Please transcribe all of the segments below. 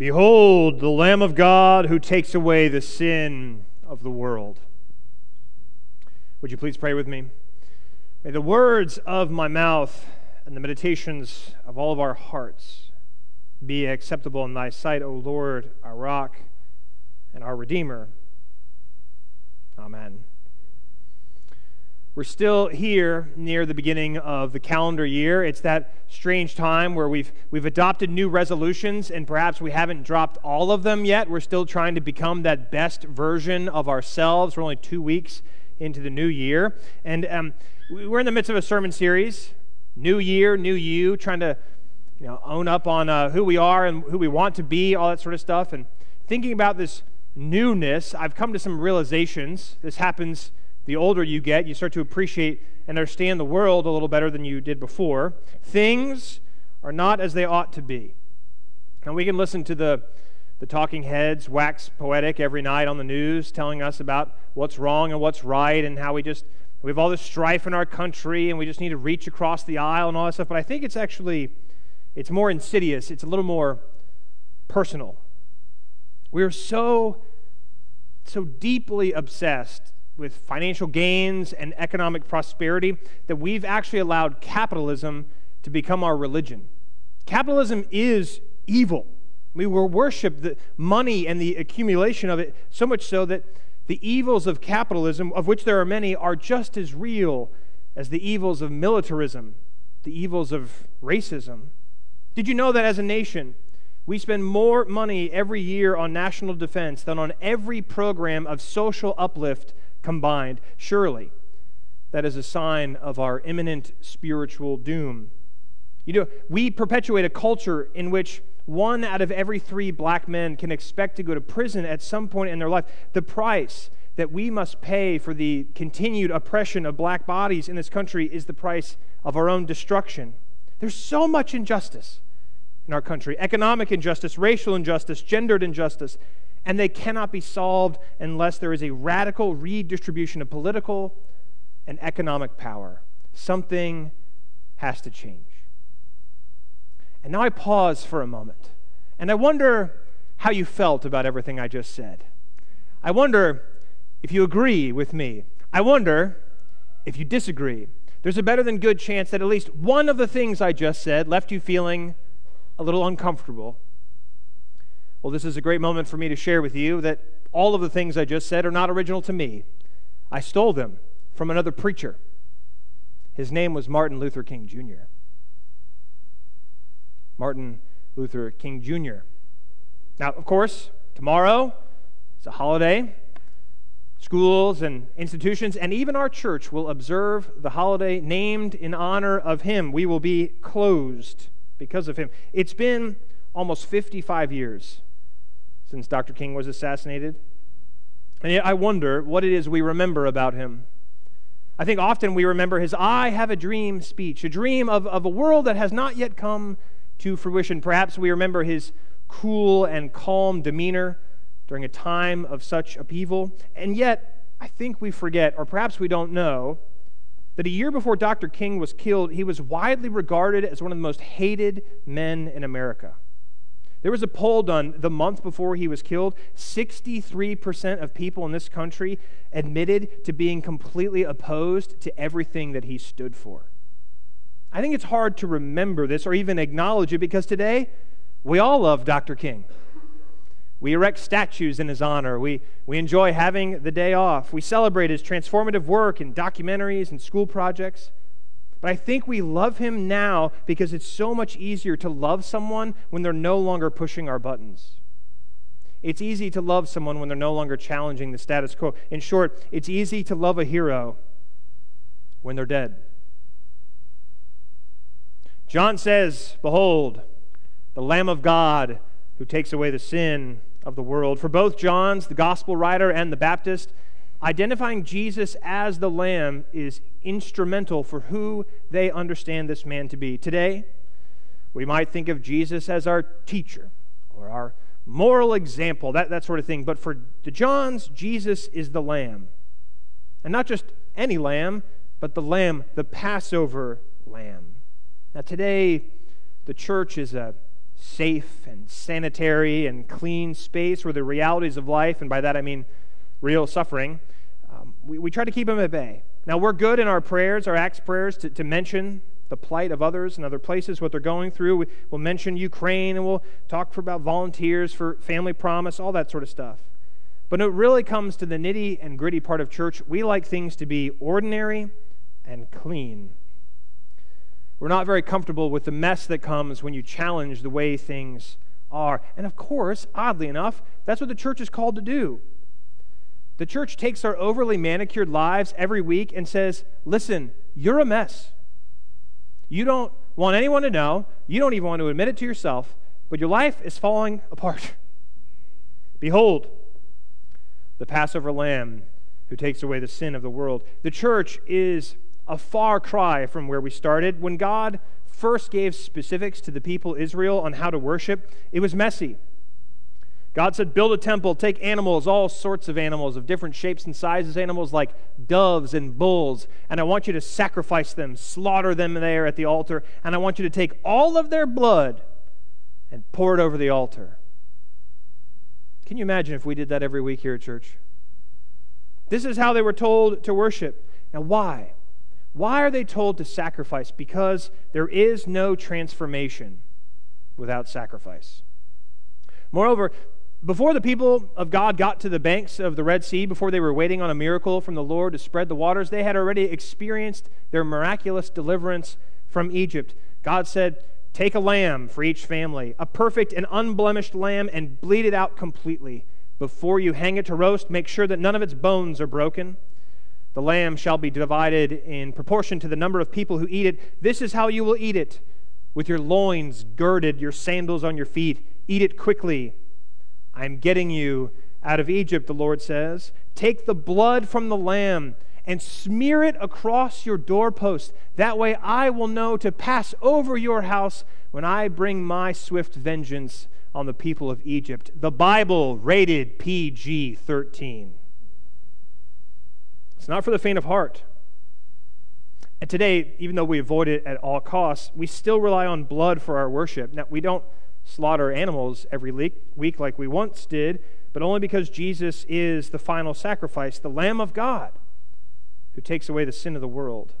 Behold, the Lamb of God who takes away the sin of the world. Would you please pray with me? May the words of my mouth and the meditations of all of our hearts be acceptable in thy sight, O Lord, our rock and our Redeemer. Amen. We're still here near the beginning of the calendar year. It's that strange time where we've, we've adopted new resolutions and perhaps we haven't dropped all of them yet. We're still trying to become that best version of ourselves. We're only two weeks into the new year. And um, we're in the midst of a sermon series New Year, New You, trying to you know, own up on uh, who we are and who we want to be, all that sort of stuff. And thinking about this newness, I've come to some realizations. This happens the older you get, you start to appreciate and understand the world a little better than you did before. Things are not as they ought to be. And we can listen to the, the talking heads wax poetic every night on the news, telling us about what's wrong and what's right, and how we just we have all this strife in our country, and we just need to reach across the aisle and all that stuff. But I think it's actually it's more insidious. It's a little more personal. We are so so deeply obsessed with financial gains and economic prosperity that we've actually allowed capitalism to become our religion. Capitalism is evil. We will worship the money and the accumulation of it so much so that the evils of capitalism, of which there are many, are just as real as the evils of militarism, the evils of racism. Did you know that as a nation, we spend more money every year on national defense than on every program of social uplift combined. Surely, that is a sign of our imminent spiritual doom. You know, we perpetuate a culture in which one out of every three black men can expect to go to prison at some point in their life. The price that we must pay for the continued oppression of black bodies in this country is the price of our own destruction. There's so much injustice in our country economic injustice, racial injustice, gendered injustice and they cannot be solved unless there is a radical redistribution of political and economic power. Something has to change. And now I pause for a moment, and I wonder how you felt about everything I just said. I wonder if you agree with me. I wonder if you disagree. There's a better than good chance that at least one of the things I just said left you feeling a little uncomfortable well, this is a great moment for me to share with you that all of the things I just said are not original to me. I stole them from another preacher. His name was Martin Luther King Jr. Martin Luther King Jr. Now, of course, tomorrow is a holiday. Schools and institutions, and even our church, will observe the holiday named in honor of him. We will be closed because of him. It's been almost 55 years since Dr. King was assassinated. And yet I wonder what it is we remember about him. I think often we remember his I have a dream speech, a dream of, of a world that has not yet come to fruition. Perhaps we remember his cool and calm demeanor during a time of such upheaval. And yet, I think we forget, or perhaps we don't know, that a year before Dr. King was killed, he was widely regarded as one of the most hated men in America. There was a poll done the month before he was killed. 63% of people in this country admitted to being completely opposed to everything that he stood for. I think it's hard to remember this or even acknowledge it because today we all love Dr. King. We erect statues in his honor. We, we enjoy having the day off. We celebrate his transformative work in documentaries and school projects. But I think we love him now because it's so much easier to love someone when they're no longer pushing our buttons. It's easy to love someone when they're no longer challenging the status quo. In short, it's easy to love a hero when they're dead. John says, Behold, the Lamb of God who takes away the sin of the world. For both John's, the gospel writer, and the Baptist, identifying Jesus as the Lamb is instrumental for who they understand this man to be. Today, we might think of Jesus as our teacher or our moral example, that, that sort of thing. But for the Johns, Jesus is the Lamb. And not just any lamb, but the Lamb, the Passover Lamb. Now, today, the church is a safe and sanitary and clean space where the realities of life, and by that I mean real suffering, um, we, we try to keep them at bay. Now, we're good in our prayers, our Acts prayers, to, to mention the plight of others in other places, what they're going through. We, will mention Ukraine and we'll talk for about volunteers for family promise, all that sort of stuff. But when it really comes to the nitty and gritty part of church, we like things to be ordinary and clean. We're not very comfortable with the mess that comes when you challenge the way things are. And of course, oddly enough, that's what the church is called to do. The church takes our overly manicured lives every week and says, Listen, you're a mess. You don't want anyone to know. You don't even want to admit it to yourself, but your life is falling apart. Behold, the Passover lamb who takes away the sin of the world. The church is a far cry from where we started. When God first gave specifics to the people Israel on how to worship, it was messy. God said, Build a temple, take animals, all sorts of animals of different shapes and sizes, animals like doves and bulls, and I want you to sacrifice them, slaughter them there at the altar, and I want you to take all of their blood and pour it over the altar. Can you imagine if we did that every week here at church? This is how they were told to worship. Now, why? Why are they told to sacrifice? Because there is no transformation without sacrifice. Moreover, before the people of God got to the banks of the Red Sea, before they were waiting on a miracle from the Lord to spread the waters, they had already experienced their miraculous deliverance from Egypt. God said, Take a lamb for each family, a perfect and unblemished lamb, and bleed it out completely. Before you hang it to roast, make sure that none of its bones are broken. The lamb shall be divided in proportion to the number of people who eat it. This is how you will eat it with your loins girded, your sandals on your feet. Eat it quickly I am getting you out of Egypt, the Lord says. Take the blood from the lamb and smear it across your doorpost. That way I will know to pass over your house when I bring my swift vengeance on the people of Egypt. The Bible rated PG 13. It's not for the faint of heart. And today, even though we avoid it at all costs, we still rely on blood for our worship. Now, we don't slaughter animals every week like we once did, but only because Jesus is the final sacrifice, the Lamb of God who takes away the sin of the world.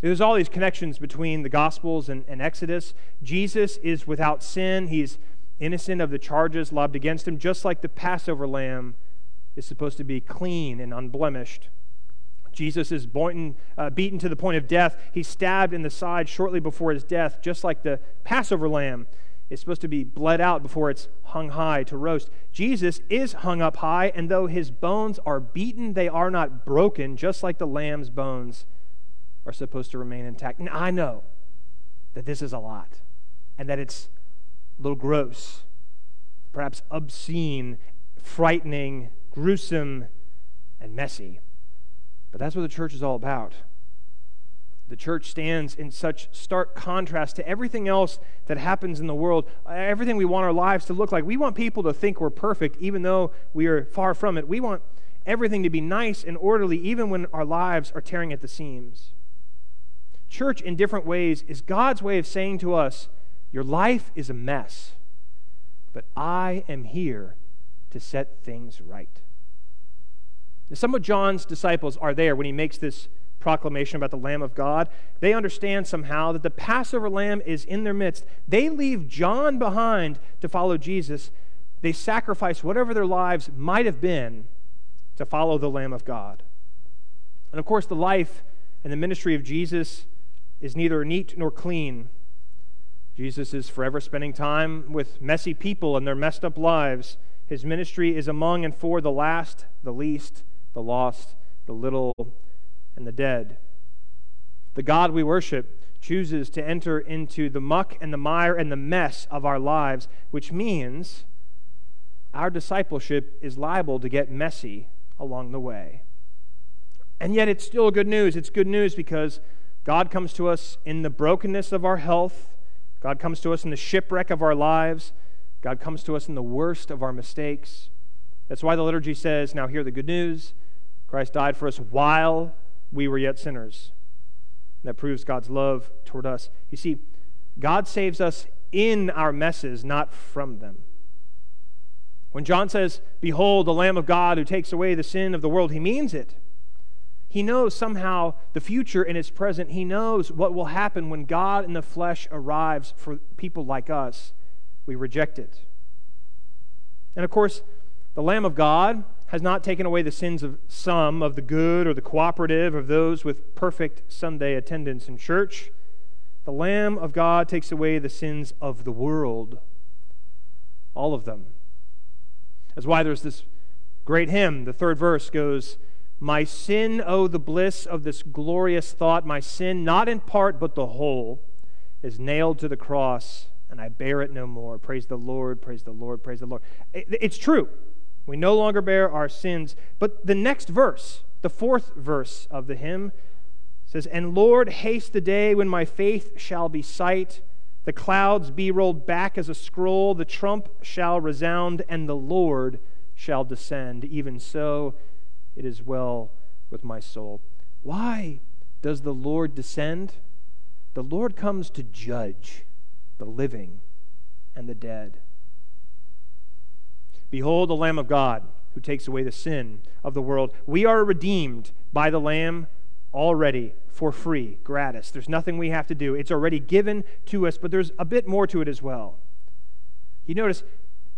There's all these connections between the Gospels and, and Exodus. Jesus is without sin, he's innocent of the charges lobbed against him, just like the Passover lamb is supposed to be clean and unblemished. Jesus is uh, beaten to the point of death. He's stabbed in the side shortly before his death, just like the Passover lamb is supposed to be bled out before it's hung high to roast. Jesus is hung up high, and though his bones are beaten, they are not broken, just like the lamb's bones are supposed to remain intact. And I know that this is a lot, and that it's a little gross, perhaps obscene, frightening, gruesome, and messy. But that's what the church is all about. The church stands in such stark contrast to everything else that happens in the world, everything we want our lives to look like. We want people to think we're perfect, even though we are far from it. We want everything to be nice and orderly, even when our lives are tearing at the seams. Church, in different ways, is God's way of saying to us, Your life is a mess, but I am here to set things right. Now, some of John's disciples are there when he makes this proclamation about the Lamb of God, they understand somehow that the Passover lamb is in their midst. They leave John behind to follow Jesus. They sacrifice whatever their lives might have been to follow the Lamb of God. And of course, the life and the ministry of Jesus is neither neat nor clean. Jesus is forever spending time with messy people and their messed up lives. His ministry is among and for the last, the least, the lost, the little, and the dead. The God we worship chooses to enter into the muck and the mire and the mess of our lives, which means our discipleship is liable to get messy along the way. And yet, it's still good news. It's good news because God comes to us in the brokenness of our health, God comes to us in the shipwreck of our lives, God comes to us in the worst of our mistakes. That's why the liturgy says, Now hear the good news. Christ died for us while we were yet sinners. That proves God's love toward us. You see, God saves us in our messes, not from them. When John says, Behold, the Lamb of God who takes away the sin of the world, he means it. He knows somehow the future in its present. He knows what will happen when God in the flesh arrives for people like us. We reject it. And of course, the Lamb of God has not taken away the sins of some, of the good or the cooperative, of those with perfect Sunday attendance in church. The Lamb of God takes away the sins of the world, all of them. That's why there's this great hymn. The third verse goes, My sin, oh, the bliss of this glorious thought, my sin, not in part but the whole, is nailed to the cross, and I bear it no more. Praise the Lord, praise the Lord, praise the Lord. It's true. We no longer bear our sins. But the next verse, the fourth verse of the hymn, says, And Lord, haste the day when my faith shall be sight, the clouds be rolled back as a scroll, the trump shall resound, and the Lord shall descend. Even so, it is well with my soul. Why does the Lord descend? The Lord comes to judge the living and the dead. Behold the Lamb of God who takes away the sin of the world. We are redeemed by the Lamb already for free, gratis. There's nothing we have to do. It's already given to us, but there's a bit more to it as well. You notice,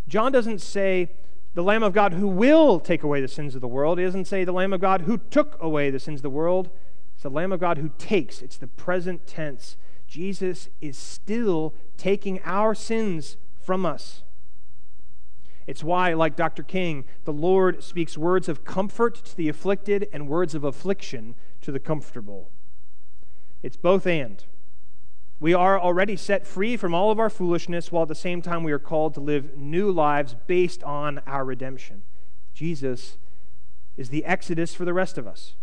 John doesn't say the Lamb of God who will take away the sins of the world. He doesn't say the Lamb of God who took away the sins of the world. It's the Lamb of God who takes. It's the present tense. Jesus is still taking our sins from us. It's why, like Dr. King, the Lord speaks words of comfort to the afflicted and words of affliction to the comfortable. It's both and. We are already set free from all of our foolishness, while at the same time we are called to live new lives based on our redemption. Jesus is the exodus for the rest of us.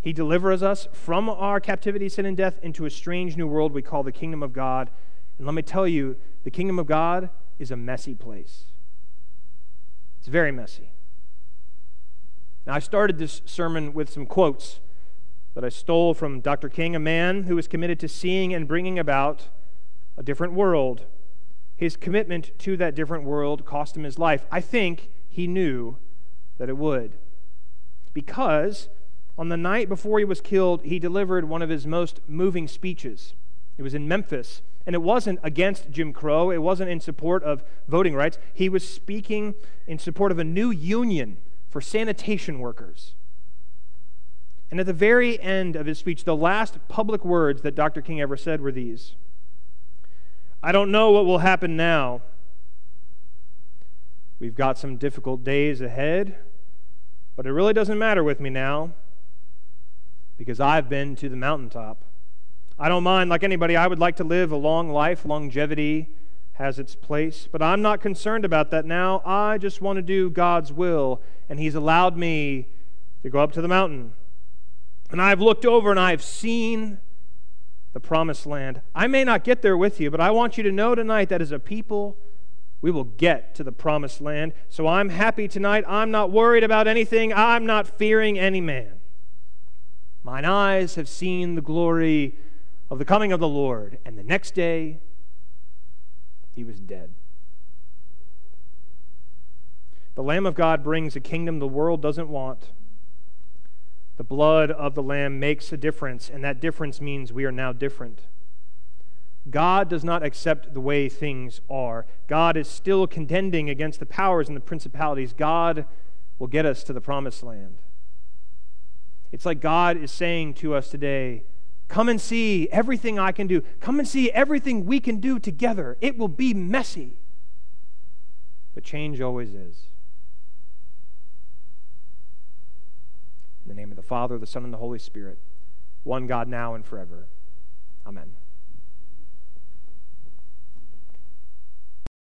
He delivers us from our captivity, sin, and death into a strange new world we call the kingdom of God. And let me tell you, the kingdom of God is a messy place. It's very messy. Now, I started this sermon with some quotes that I stole from Dr. King, a man who was committed to seeing and bringing about a different world. His commitment to that different world cost him his life. I think he knew that it would. Because on the night before he was killed, he delivered one of his most moving speeches. It was in Memphis. And it wasn't against Jim Crow, it wasn't in support of voting rights. He was speaking in support of a new union for sanitation workers. And at the very end of his speech, the last public words that Dr. King ever said were these I don't know what will happen now. We've got some difficult days ahead, but it really doesn't matter with me now because I've been to the mountaintop. I don't mind, like anybody, I would like to live a long life. Longevity has its place. But I'm not concerned about that now. I just want to do God's will. And He's allowed me to go up to the mountain. And I've looked over and I've seen the promised land. I may not get there with you, but I want you to know tonight that as a people, we will get to the promised land. So I'm happy tonight. I'm not worried about anything. I'm not fearing any man. Mine eyes have seen the glory of the coming of the Lord. And the next day, he was dead. The Lamb of God brings a kingdom the world doesn't want. The blood of the Lamb makes a difference, and that difference means we are now different. God does not accept the way things are. God is still contending against the powers and the principalities. God will get us to the promised land. It's like God is saying to us today, Come and see everything I can do. Come and see everything we can do together. It will be messy, but change always is. In the name of the Father, the Son, and the Holy Spirit, one God now and forever. Amen.